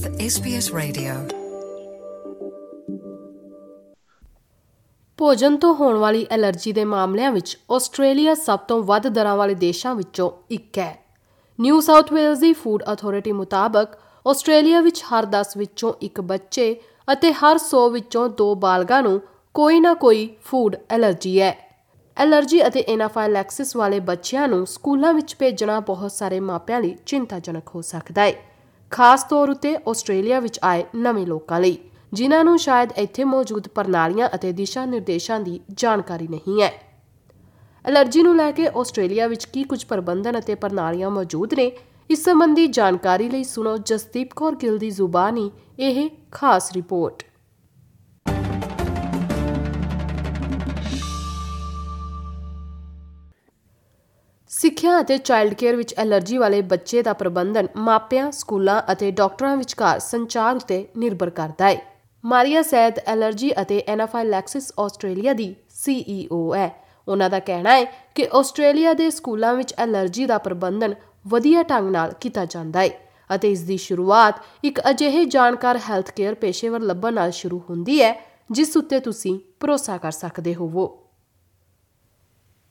with SBS Radio. ਭੋਜਨ ਤੋਂ ਹੋਣ ਵਾਲੀ ਐਲਰਜੀ ਦੇ ਮਾਮਲਿਆਂ ਵਿੱਚ ਆਸਟ੍ਰੇਲੀਆ ਸਭ ਤੋਂ ਵੱਧ ਦਰਾਂ ਵਾਲੇ ਦੇਸ਼ਾਂ ਵਿੱਚੋਂ ਇੱਕ ਹੈ। ਨਿਊ ਸਾਊਥ ਵੇਲਜ਼ ਦੀ ਫੂਡ ਅਥਾਰਟੀ ਮੁਤਾਬਕ ਆਸਟ੍ਰੇਲੀਆ ਵਿੱਚ ਹਰ 10 ਵਿੱਚੋਂ ਇੱਕ ਬੱਚੇ ਅਤੇ ਹਰ 100 ਵਿੱਚੋਂ 2 ਬਾਲਗਾਂ ਨੂੰ ਕੋਈ ਨਾ ਕੋਈ ਫੂਡ ਐਲਰਜੀ ਹੈ। ਐਲਰਜੀ ਅਤੇ ਐਨਾਫਾਈਲੈਕਸਿਸ ਵਾਲੇ ਬੱਚਿਆਂ ਨੂੰ ਸਕੂਲਾਂ ਵਿੱਚ ਭੇਜਣਾ ਬਹੁਤ ਸਾਰੇ ਮਾਪਿਆਂ ਲਈ ਚਿੰਤਾਜਨਕ ਹੋ ਸਕਦਾ ਹੈ ਖਾਸ ਤੌਰ ਉਤੇ ਆਸਟ੍ਰੇਲੀਆ ਵਿੱਚ ਆਏ ਨਵੇਂ ਲੋਕਾਂ ਲਈ, ਜਿਨ੍ਹਾਂ ਨੂੰ ਸ਼ਾਇਦ ਇੱਥੇ ਮੌਜੂਦ ਪ੍ਰਣਾਲੀਆਂ ਅਤੇ ਦਿਸ਼ਾ ਨਿਰਦੇਸ਼ਾਂ ਦੀ ਜਾਣਕਾਰੀ ਨਹੀਂ ਹੈ। ਐਲਰਜੀ ਨੂੰ ਲੈ ਕੇ ਆਸਟ੍ਰੇਲੀਆ ਵਿੱਚ ਕੀ ਕੁਝ ਪ੍ਰਬੰਧਨ ਅਤੇ ਪ੍ਰਣਾਲੀਆਂ ਮੌਜੂਦ ਨੇ, ਇਸ ਸੰਬੰਧੀ ਜਾਣਕਾਰੀ ਲਈ ਸੁਣੋ ਜਸਦੀਪ ਕੌਰ ਗਿੱਲ ਦੀ ਜ਼ੁਬਾਨੀ, ਇਹ ਖਾਸ ਰਿਪੋਰਟ। ਸਿੱਖਿਆ ਅਤੇ ਚਾਈਲਡ ਕੇਅਰ ਵਿੱਚ ਐਲਰਜੀ ਵਾਲੇ ਬੱਚੇ ਦਾ ਪ੍ਰਬੰਧਨ ਮਾਪਿਆਂ, ਸਕੂਲਾਂ ਅਤੇ ਡਾਕਟਰਾਂ ਵਿਚਕਾਰ ਸੰਚਾਰ ਉਤੇ ਨਿਰਭਰ ਕਰਦਾ ਹੈ। ਮਾਰੀਆ ਸੈਦ ਐਲਰਜੀ ਅਤੇ ਐਨਾਫਾਈਲੈਕਸਿਸ ਆਸਟ੍ਰੇਲੀਆ ਦੀ ਸੀਈਓ ਹੈ। ਉਹਨਾਂ ਦਾ ਕਹਿਣਾ ਹੈ ਕਿ ਆਸਟ੍ਰੇਲੀਆ ਦੇ ਸਕੂਲਾਂ ਵਿੱਚ ਐਲਰਜੀ ਦਾ ਪ੍ਰਬੰਧਨ ਵਧੀਆ ਢੰਗ ਨਾਲ ਕੀਤਾ ਜਾਂਦਾ ਹੈ ਅਤੇ ਇਸ ਦੀ ਸ਼ੁਰੂਆਤ ਇੱਕ ਅਜਿਹੇ ਜਾਣਕਾਰ ਹੈਲਥ ਕੇਅਰ ਪੇਸ਼ੇਵਰ ਲੱਭਣ ਨਾਲ ਸ਼ੁਰੂ ਹੁੰਦੀ ਹੈ, ਜਿਸ ਉੱਤੇ ਤੁਸੀਂ ਭਰੋਸਾ ਕਰ ਸਕਦੇ ਹੋਵੋ।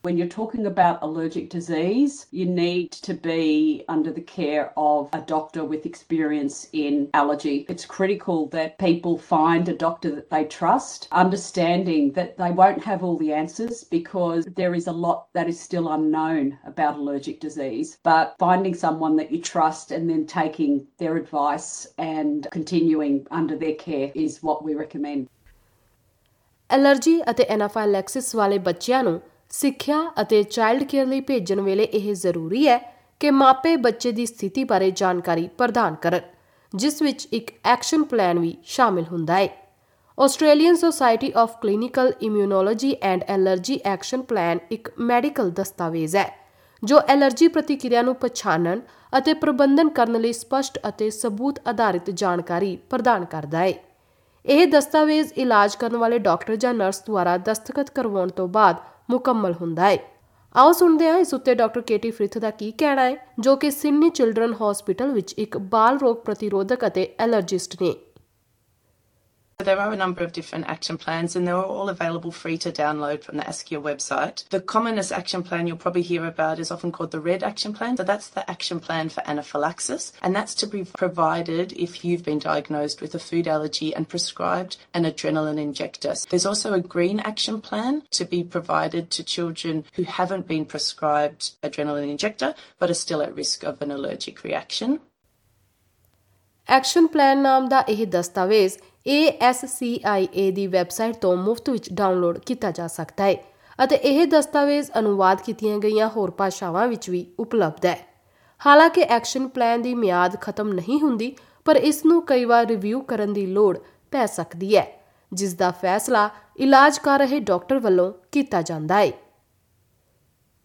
When you're talking about allergic disease, you need to be under the care of a doctor with experience in allergy. It's critical that people find a doctor that they trust, understanding that they won't have all the answers because there is a lot that is still unknown about allergic disease. But finding someone that you trust and then taking their advice and continuing under their care is what we recommend. Allergy ਅਤੇ anaphylaxis ਵਾਲੇ ਬੱਚਿਆਂ ਨੂੰ ਸਿੱਖਿਆ ਅਤੇ child care ਲਈ ਭੇਜਣ ਵੇਲੇ ਇਹ ਜ਼ਰੂਰੀ ਹੈ ਕਿ ਮਾਪੇ ਬੱਚੇ ਦੀ ਸਥਿਤੀ ਬਾਰੇ ਜਾਣਕਾਰੀ ਪ੍ਰਦਾਨ ਕਰਨ, ਜਿਸ ਵਿੱਚ ਇੱਕ ਐਕਸ਼ਨ ਪਲਾਨ ਵੀ ਸ਼ਾਮਿਲ ਹੁੰਦਾ ਹੈ। Australian society of clinical immunology and allergy action plan ਇੱਕ ਮੈਡੀਕਲ ਦਸਤਾਵੇਜ਼ ਹੈ, ਜੋ ਐਲਰਜੀ ਪ੍ਰਤੀਕਿਰਿਆ ਨੂੰ ਪਛਾਣਨ ਅਤੇ ਪ੍ਰਬੰਧਨ ਕਰਨ ਲਈ ਸਪਸ਼ਟ ਅਤੇ ਸਬੂਤ ਆਧਾਰਿਤ ਜਾਣਕਾਰੀ ਪ੍ਰਦਾਨ ਕਰਦਾ ਹੈ। ਇਹ ਦਸਤਾਵੇਜ਼ ਇਲਾਜ ਕਰਨ ਵਾਲੇ ਡਾਕਟਰ ਜਾਂ ਨਰਸ ਦੁਆਰਾ ਦਸਤਖਤ ਕਰਵਾਉਣ ਤੋਂ ਬਾਅਦ ਮੁਕੰਮਲ ਹੁੰਦਾ ਹੈ ਆਓ ਸੁਣਦੇ ਹਾਂ ਇਸ ਉੱਤੇ ਡਾਕਟਰ ਕੇਟੀ ਫ੍ਰਿਥ ਦਾ ਕੀ ਕਹਿਣਾ ਹੈ ਜੋ ਕਿ ਸਿਡਨੀ ਚਿਲਡਰਨ ਹਸਪੀਟਲ ਵਿੱਚ ਇੱਕ ਬਾਲ ਰੋਗ ਪ੍ਰਤੀਰੋਧਕ ਅਤੇ ਐਲਰਜਿਸਟ ਨੇ। There are a number of different action plans and they're all available free to download from the ASCIA website. The commonest action plan you'll probably hear about is often called the RED action plan. So that's the action plan for anaphylaxis and that's to be provided if you've been diagnosed with a food allergy and prescribed an adrenaline injector. There's also a green action plan to be provided to children who haven't been prescribed adrenaline injector but are still at risk of an allergic reaction. Action plan ਨਾਮ ਦਾ ਇਹ ਦਸਤਾਵੇਜ਼ ASCIA ਦੀ website ਤੋਂ ਮੁਫਤ ਵਿੱਚ download ਕੀਤਾ ਜਾ ਸਕਦਾ ਹੈ ਅਤੇ ਇਹ ਦਸਤਾਵੇਜ਼ ਅਨੁਵਾਦ ਕੀਤੀਆਂ ਗਈਆਂ ਹੋਰ ਭਾਸ਼ਾਵਾਂ ਵਿੱਚ ਵੀ ਉਪਲਬਧ ਹੈ। ਹਾਲਾਂਕਿ ਐਕਸ਼ਨ ਪਲਾਨ ਦੀ ਮਿਆਦ ਖਤਮ ਨਹੀਂ ਹੁੰਦੀ, ਪਰ ਇਸ ਨੂੰ ਕਈ ਵਾਰ ਰਿਵਿਊ ਕਰਨ ਦੀ ਲੋੜ ਪੈ ਸਕਦੀ ਹੈ, ਜਿਸ ਦਾ ਫੈਸਲਾ ਇਲਾਜ ਕਰ ਰਹੇ ਡਾਕਟਰ ਵੱਲੋਂ ਕੀਤਾ ਜਾਂਦਾ ਹੈ।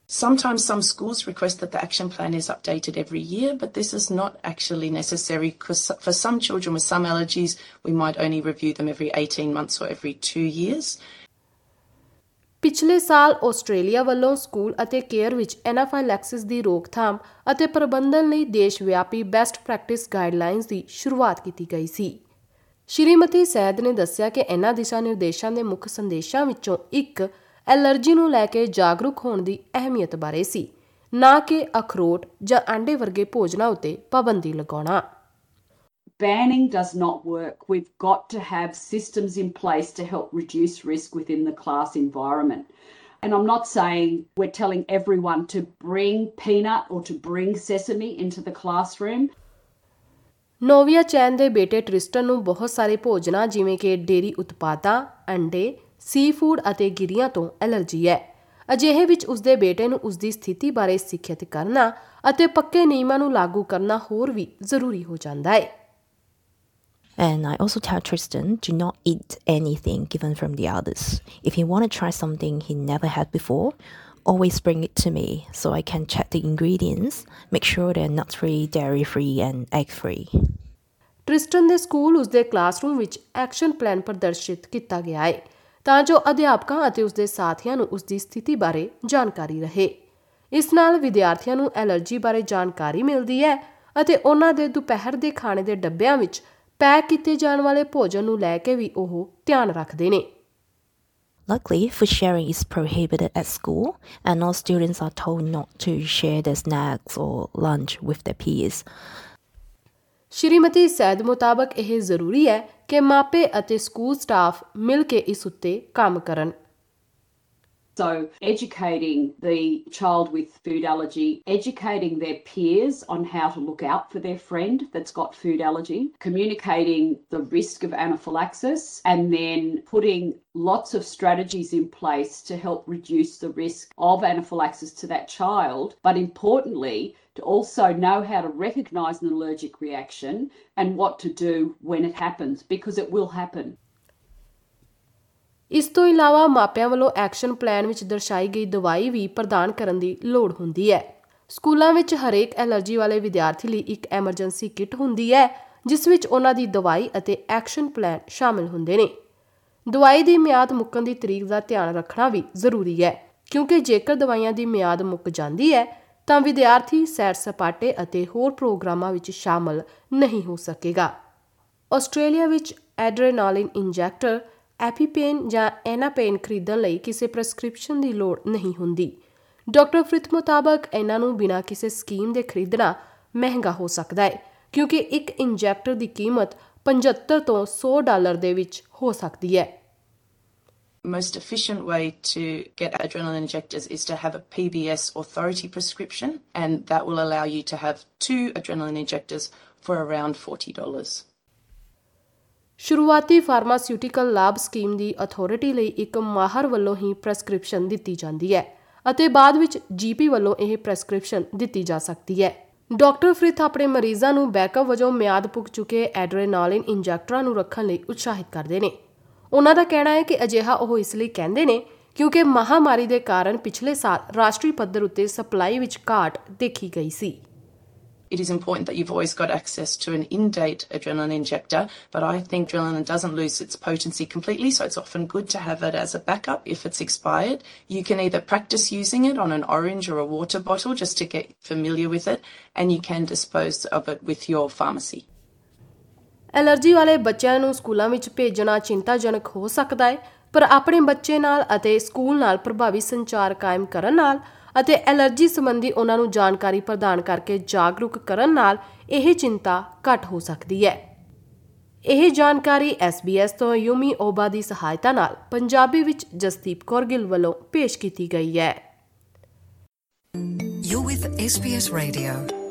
Sometimes some schools request that the action plan is updated every year, but this is not actually necessary because for some children with some allergies, we might only review them every 18 months or every two years. ਪਿਛਲੇ ਸਾਲ Australia ਵੱਲੋਂ school ਅਤੇ care ਵਿੱਚ anaphylaxis ਦੀ ਰੋਕਥਾਮ ਅਤੇ ਪ੍ਰਬੰਧਨ ਲਈ ਦੇਸ਼ ਵਿਆਪੀ ਬੈਸਟ ਪ੍ਰੈਕਟਿਸ ਗਾਈਡਲਾਈਨਸ ਦੀ ਸ਼ੁਰੂਆਤ ਕੀਤੀ ਗਈ ਸੀ। ਸ਼੍ਰੀਮਤੀ ਸੈਦ ਨੇ ਦੱਸਿਆ ਕਿ ਇਹਨਾਂ ਦਿਸ਼ਾ ਨਿਰਦੇਸ਼ਾਂ ਦੇ ਮੁੱਖ ਸੰਦੇਸ਼ਾਂ ਵਿੱਚੋਂ ਇੱਕ ਐਲਰਜੀ ਨੂੰ ਲੈ ਕੇ ਜਾਗਰੂਕ ਹੋਣ ਦੀ ਅਹਿਮੀਅਤ ਬਾਰੇ ਸੀ ਨਾ ਕਿ ਅਖਰੋਟ ਜਾਂ ਆਂਡੇ ਵਰਗੇ ਭੋਜਨਾਂ ਉੱਤੇ ਪਾਬੰਦੀ ਲਗਾਉਣਾ Banning does not work. We've got to have systems in place to help reduce risk within the class environment. And I'm not saying we're telling everyone to bring peanut or to bring sesame into the classroom. ਨੋਵੀਆ ਚੈਨ ਦੇ ਬੇਟੇ ਟ੍ਰਿਸਟਨ ਨੂੰ ਬਹੁਤ ਸਾਰੇ ਭੋਜਨਾਂ ਜਿਵੇਂ ਕਿ dairy ਉਤਪਾਦਾਂ ਅੰਡੇ ਸੀ food ਅਤੇ ਗਿਰੀਆਂ ਤੋਂ ਐਲਰਜੀ ਹੈ ਅਜਿਹੇ ਵਿੱਚ ਉਸਦੇ ਬੇਟੇ ਨੂੰ ਉਸਦੀ ਸਥਿਤੀ ਬਾਰੇ ਸਿੱਖਿਅਤ ਕਰਨਾ ਅਤੇ ਪੱਕੇ ਨਿਯਮਾਂ ਨੂੰ ਲਾਗੂ ਕਰਨਾ ਹੋਰ ਵੀ ਜ਼ਰੂਰੀ ਹੋ ਜਾਂਦਾ ਹੈ And I also tell Tristan do not eat anything given from the others. If you want to try something he never had before, always bring it to me so I can check the ingredients, make sure they're nut free, dairy free, and egg free. ਟ੍ਰਿਸਟਨ ਦੇ school ਉਸਦੇ classroom ਵਿੱਚ action plan ਪ੍ਰਦਰਸ਼ਿਤ ਕੀਤਾ ਗਿਆ ਹੈ ਤਾਂ ਜੋ ਅਧਿਆਪਕਾਂ ਅਤੇ ਉਸਦੇ ਸਾਥੀਆਂ ਨੂੰ ਉਸਦੀ ਸਥਿਤੀ ਬਾਰੇ ਜਾਣਕਾਰੀ ਰਹੇ ਇਸ ਨਾਲ ਵਿਦਿਆਰਥੀਆਂ ਨੂੰ ਐਲਰਜੀ ਬਾਰੇ ਜਾਣਕਾਰੀ ਮਿਲਦੀ ਹੈ ਅਤੇ ਉਹਨਾਂ ਦੇ ਦੁਪਹਿਰ ਦੇ ਖਾਣੇ ਦੇ ਡੱਬਿਆਂ ਵਿੱਚ ਪੈਕ ਕੀਤੇ ਜਾਣ ਵਾਲੇ ਭੋਜਨ ਨੂੰ ਲੈ ਕੇ ਵੀ ਉਹ ਧਿਆਨ ਰੱਖਦੇ ਨੇ Luckily, food sharing is prohibited at school, and all students are told not to share their snacks or lunch with their peers. Shrimati ਸੈਦ ਮੁਤਾਬਕ ਇਹ ਜ਼ਰੂਰੀ ਹੈ ਕਿ ਮਾਪੇ ਅਤੇ ਸਕੂਲ ਸਟਾਫ ਮਿਲ ਕੇ ਇਸ ਉੱਤੇ ਕੰਮ ਕਰਨ। So, educating the child with food allergy, educating their peers on how to look out for their friend that's got food allergy, communicating the risk of anaphylaxis, and then putting lots of strategies in place to help reduce the risk of anaphylaxis to that child. But importantly, to also know how to recognize an allergic reaction and what to do when it happens, because it will happen. ਇਸ ਤੋਂ ਇਲਾਵਾ ਮਾਪਿਆਂ ਵੱਲੋਂ action plan ਵਿੱਚ ਦਰਸਾਈ ਗਈ ਦਵਾਈ ਵੀ ਪ੍ਰਦਾਨ ਕਰਨ ਦੀ ਲੋੜ ਹੁੰਦੀ ਹੈ। ਸਕੂਲਾਂ ਵਿੱਚ ਹਰੇਕ ਐਲਰਜੀ ਵਾਲੇ ਵਿਦਿਆਰਥੀ ਲਈ ਇੱਕ ਐਮਰਜੈਂਸੀ ਕਿੱਟ ਹੁੰਦੀ ਹੈ, ਜਿਸ ਵਿੱਚ ਉਹਨਾਂ ਦੀ ਦਵਾਈ ਅਤੇ ਐਕਸ਼ਨ ਪਲਾਨ ਸ਼ਾਮਿਲ ਹੁੰਦੇ ਨੇ। ਦਵਾਈ ਦੀ ਮਿਆਦ ਮੁੱਕਣ ਦੀ ਤਰੀਕ ਦਾ ਧਿਆਨ ਰੱਖਣਾ ਵੀ ਜ਼ਰੂਰੀ ਹੈ, ਕਿਉਂਕਿ ਜੇਕਰ ਦਵਾਈਆਂ ਦੀ ਮਿਆਦ ਮੁੱਕ ਜਾਂਦੀ ਹੈ, ਤਾਂ ਵਿਦਿਆਰਥੀ ਸੈਰ ਸਪਾਟੇ ਅਤੇ ਹੋਰ ਪ੍ਰੋਗਰਾਮਾਂ ਵਿੱਚ ਸ਼ਾਮਲ ਨਹੀਂ ਹੋ ਸਕੇਗਾ। ਆਸਟ੍ਰੇਲੀਆ ਵਿੱਚ ਐਡਰੇਨਾਲਿਨ ਇੰਜੈਕਟਰ ਐਪੀਪੇਨ ਜਾਂ ਐਨਾਪੇਨ ਖਰੀਦਣ ਲਈ ਕਿਸੇ ਪ੍ਰੈਸਕ੍ਰਿਪਸ਼ਨ ਦੀ ਲੋੜ ਨਹੀਂ ਹੁੰਦੀ ਡਾਕਟਰ ਫ੍ਰਿਥ ਮੁਤਾਬਕ ਇਹਨਾਂ ਨੂੰ ਬਿਨਾਂ ਕਿਸੇ ਸਕੀਮ ਦੇ ਖਰੀਦਣਾ ਮਹਿੰਗਾ ਹੋ ਸਕਦਾ ਹੈ ਕਿਉਂਕਿ ਇੱਕ ਇੰਜੈਕਟਰ ਦੀ ਕੀਮਤ 75 ਤੋਂ 100 ਡਾਲਰ ਦੇ ਵਿੱਚ ਹੋ ਸਕਦੀ ਹੈ most efficient way to get adrenaline injectors is to have a PBS authority prescription, and that will allow you to have two adrenaline injectors for around $40. ਸ਼ੁਰੂਆਤੀ ਫਾਰਮਾਸਿਊਟੀਕਲ ਲਾਭ ਸਕੀਮ ਦੀ ਅਥਾਰਟੀ ਲਈ ਇੱਕ ਮਾਹਰ ਵੱਲੋਂ ਹੀ ਪ੍ਰੈਸਕ੍ਰਿਪਸ਼ਨ ਦਿੱਤੀ ਜਾਂਦੀ ਹੈ ਅਤੇ ਬਾਅਦ ਵਿੱਚ ਜੀਪੀ ਵੱਲੋਂ ਇਹ ਪ੍ਰੈਸਕ੍ਰਿਪਸ਼ਨ ਦਿੱਤੀ ਜਾ ਸਕਦੀ ਹੈ। ਡਾਕਟਰ ਫ੍ਰਿਥ ਆਪਣੇ ਮਰੀਜ਼ਾਂ ਨੂੰ ਬੈਕਅਪ ਵਜੋਂ ਮਿਆਦ ਪੁੱਗ ਚੁੱਕੇ ਐਡਰੇਨਾਲਿਨ ਇੰਜੈਕਟਰਾਂ ਨੂੰ ਰੱਖਣ ਲਈ ਉਤਸ਼ਾਹਿਤ ਕਰਦੇ ਨੇ। ਉਹਨਾਂ ਦਾ ਕਹਿਣਾ ਹੈ ਕਿ ਅਜਿਹਾ ਉਹ ਇਸ ਲਈ ਕਹਿੰਦੇ ਨੇ ਕਿਉਂਕਿ ਮਹਾਮਾਰੀ ਦੇ ਕਾਰਨ ਪਿਛਲੇ ਸਾਲ ਰਾਸ਼ਟਰੀ ਪੱਧਰ ਉੱਤੇ ਸਪਲਾਈ ਵਿੱਚ ਘਾਟ ਦੇਖੀ ਗਈ ਸੀ। It is important that you've always got access to an in date adrenaline injector, but I think adrenaline doesn't lose its potency completely, so it's often good to have it as a backup if it's expired. You can either practice using it on an orange or a water bottle just to get familiar with it, and you can dispose of it with your pharmacy. Allergy ਵਾਲੇ ਬੱਚਿਆਂ ਨੂੰ ਸਕੂਲਾਂ ਵਿੱਚ ਭੇਜਣਾ ਚਿੰਤਾਜਨਕ ਹੋ ਸਕਦਾ ਹੈ ਪਰ ਆਪਣੇ ਬੱਚੇ ਨਾਲ ਅਤੇ ਸਕੂਲ ਨਾਲ ਪ੍ਰਭਾਵੀ ਸੰਚਾਰ ਕਾਇਮ ਕਰਨ ਨਾਲ ਅਤੇ ਐਲਰਜੀ ਸੰਬੰਧੀ ਉਹਨਾਂ ਨੂੰ ਜਾਣਕਾਰੀ ਪ੍ਰਦਾਨ ਕਰਕੇ ਜਾਗਰੂਕ ਕਰਨ ਨਾਲ ਇਹ ਚਿੰਤਾ ਘੱਟ ਹੋ ਸਕਦੀ ਹੈ ਇਹ ਜਾਣਕਾਰੀ SBS ਤੋਂ ਯੂਮੀ ਓਬਾ ਦੀ ਸਹਾਇਤਾ ਨਾਲ ਪੰਜਾਬੀ ਵਿੱਚ ਜਸਦੀਪ ਕੌਰ ਗਿੱਲ ਵੱਲੋਂ ਪੇਸ਼ ਕੀਤੀ ਗਈ ਹੈ You're with SBS Radio.